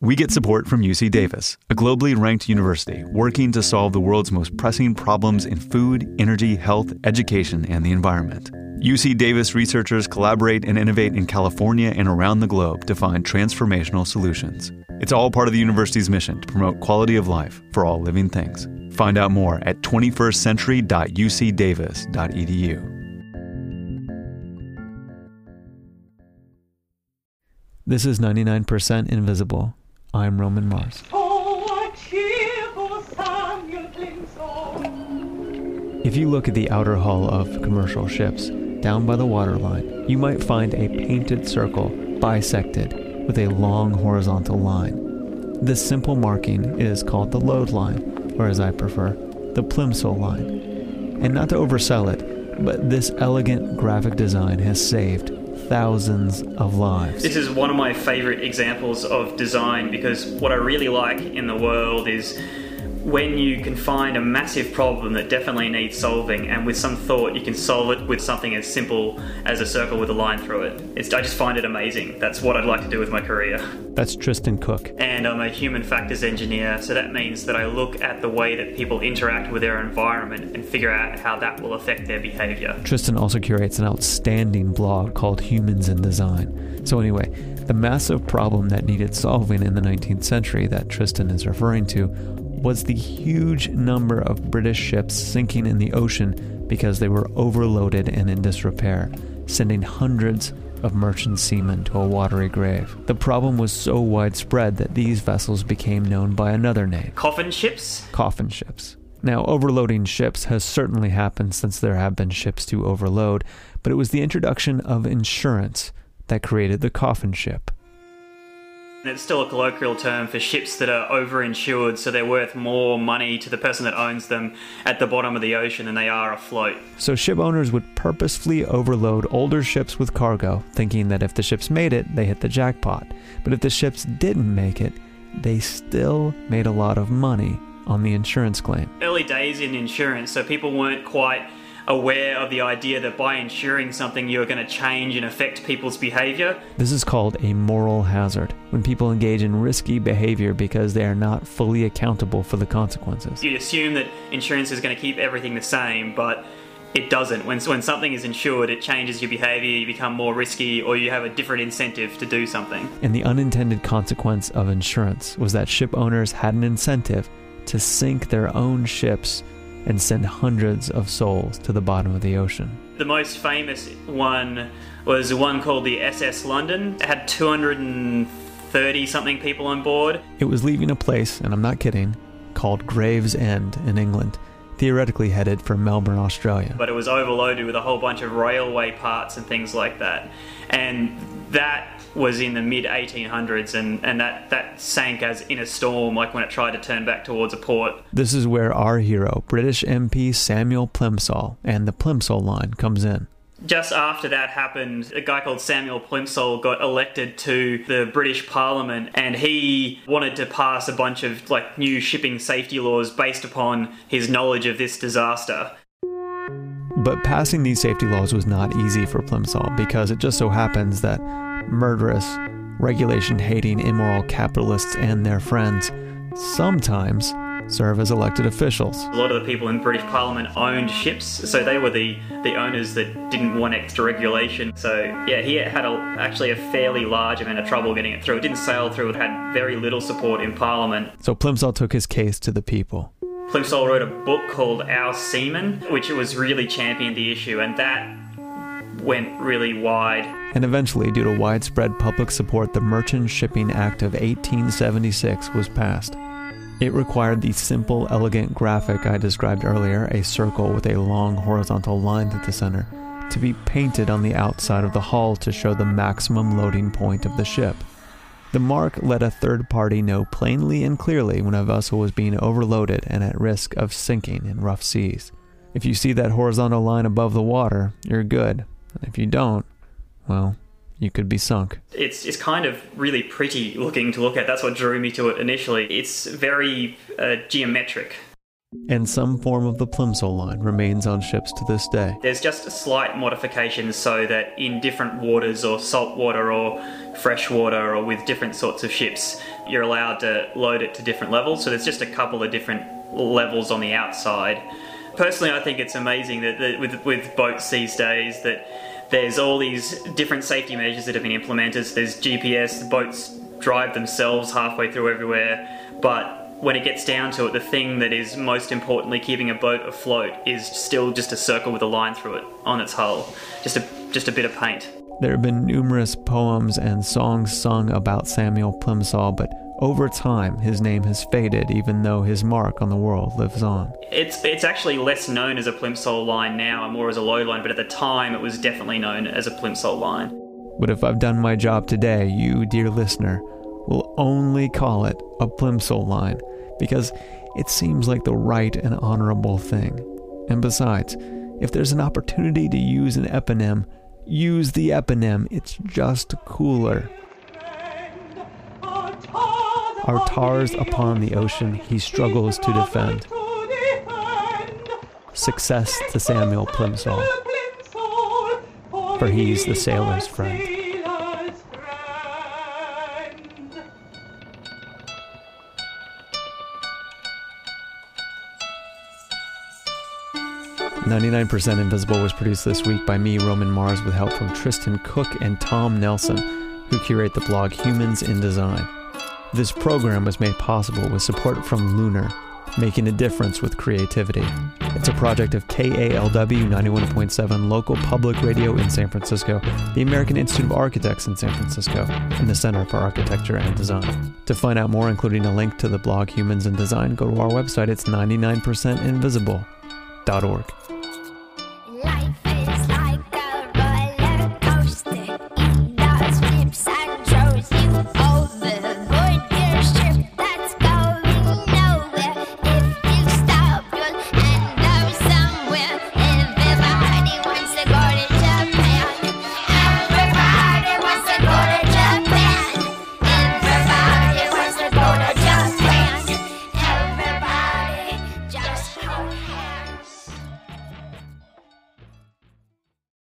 We get support from UC Davis, a globally ranked university working to solve the world's most pressing problems in food, energy, health, education, and the environment. UC Davis researchers collaborate and innovate in California and around the globe to find transformational solutions. It's all part of the university's mission to promote quality of life for all living things. Find out more at 21stcentury.ucdavis.edu. This is 99% Invisible. I'm Roman Mars. If you look at the outer hull of commercial ships, down by the waterline, you might find a painted circle bisected with a long horizontal line. This simple marking is called the load line, or as I prefer, the plimsoll line. And not to oversell it, but this elegant graphic design has saved thousands of lives. This is one of my favorite examples of design because what I really like in the world is when you can find a massive problem that definitely needs solving and with some thought you can solve it with something as simple as a circle with a line through it. It's, I just find it amazing. That's what I'd like to do with my career. That's Tristan Cook. And I'm a human factors engineer, so that means that I look at the way that people interact with their environment and figure out how that will affect their behavior. Tristan also curates an outstanding blog called Humans in Design. So anyway, the massive problem that needed solving in the 19th century that Tristan is referring to was the huge number of British ships sinking in the ocean because they were overloaded and in disrepair, sending hundreds of merchant seamen to a watery grave. The problem was so widespread that these vessels became known by another name Coffin ships? coffin ships. Now, overloading ships has certainly happened since there have been ships to overload, but it was the introduction of insurance that created the coffin ship. It's still a colloquial term for ships that are overinsured, so they're worth more money to the person that owns them at the bottom of the ocean than they are afloat. So ship owners would purposefully overload older ships with cargo, thinking that if the ships made it, they hit the jackpot. But if the ships didn't make it, they still made a lot of money on the insurance claim. Early days in insurance, so people weren't quite aware of the idea that by insuring something you're going to change and affect people's behavior. This is called a moral hazard, when people engage in risky behavior because they are not fully accountable for the consequences. You assume that insurance is going to keep everything the same, but it doesn't. When, when something is insured, it changes your behavior, you become more risky, or you have a different incentive to do something. And the unintended consequence of insurance was that ship owners had an incentive to sink their own ships and send hundreds of souls to the bottom of the ocean. The most famous one was one called the SS London. It had 230 something people on board. It was leaving a place, and I'm not kidding, called Gravesend in England, theoretically headed for Melbourne, Australia. But it was overloaded with a whole bunch of railway parts and things like that. And that was in the mid 1800s and, and that, that sank as in a storm, like when it tried to turn back towards a port. This is where our hero, British MP Samuel Plimsoll, and the Plimsoll line comes in. Just after that happened, a guy called Samuel Plimsoll got elected to the British Parliament and he wanted to pass a bunch of like new shipping safety laws based upon his knowledge of this disaster. But passing these safety laws was not easy for Plimsoll because it just so happens that murderous, regulation hating, immoral capitalists and their friends sometimes serve as elected officials. A lot of the people in British Parliament owned ships, so they were the, the owners that didn't want extra regulation. So, yeah, he had a, actually a fairly large amount of trouble getting it through. It didn't sail through, it had very little support in Parliament. So Plimsoll took his case to the people. Plimsoll wrote a book called Our Seamen, which was really championed the issue, and that went really wide. And eventually, due to widespread public support, the Merchant Shipping Act of 1876 was passed. It required the simple, elegant graphic I described earlier, a circle with a long horizontal line at the center, to be painted on the outside of the hull to show the maximum loading point of the ship. The mark let a third party know plainly and clearly when a vessel was being overloaded and at risk of sinking in rough seas. If you see that horizontal line above the water, you're good. If you don't, well, you could be sunk. It's, it's kind of really pretty looking to look at. That's what drew me to it initially. It's very uh, geometric. And some form of the Plimsoll line remains on ships to this day. There's just a slight modification so that in different waters or salt water or fresh water or with different sorts of ships, you're allowed to load it to different levels. So there's just a couple of different levels on the outside. Personally, I think it's amazing that, that with, with boats these days that there's all these different safety measures that have been implemented. So there's GPS, the boats drive themselves halfway through everywhere, but when it gets down to it, the thing that is most importantly keeping a boat afloat is still just a circle with a line through it on its hull, just a just a bit of paint. There have been numerous poems and songs sung about Samuel Plimsoll, but over time his name has faded even though his mark on the world lives on. It's it's actually less known as a Plimsoll line now and more as a load line, but at the time it was definitely known as a Plimsoll line. But if I've done my job today, you, dear listener, will only call it a Plimsoll line because it seems like the right and honorable thing. And besides, if there's an opportunity to use an eponym, use the eponym. It's just cooler. Our tars upon the ocean he struggles to defend. Success to Samuel Plimsoll, for he's the sailor's friend. 99% Invisible was produced this week by me, Roman Mars, with help from Tristan Cook and Tom Nelson, who curate the blog Humans in Design. This program was made possible with support from Lunar, making a difference with creativity. It's a project of KALW 91.7 local public radio in San Francisco, the American Institute of Architects in San Francisco, and the Center for Architecture and Design. To find out more, including a link to the blog Humans in Design, go to our website. It's 99percentinvisible.org.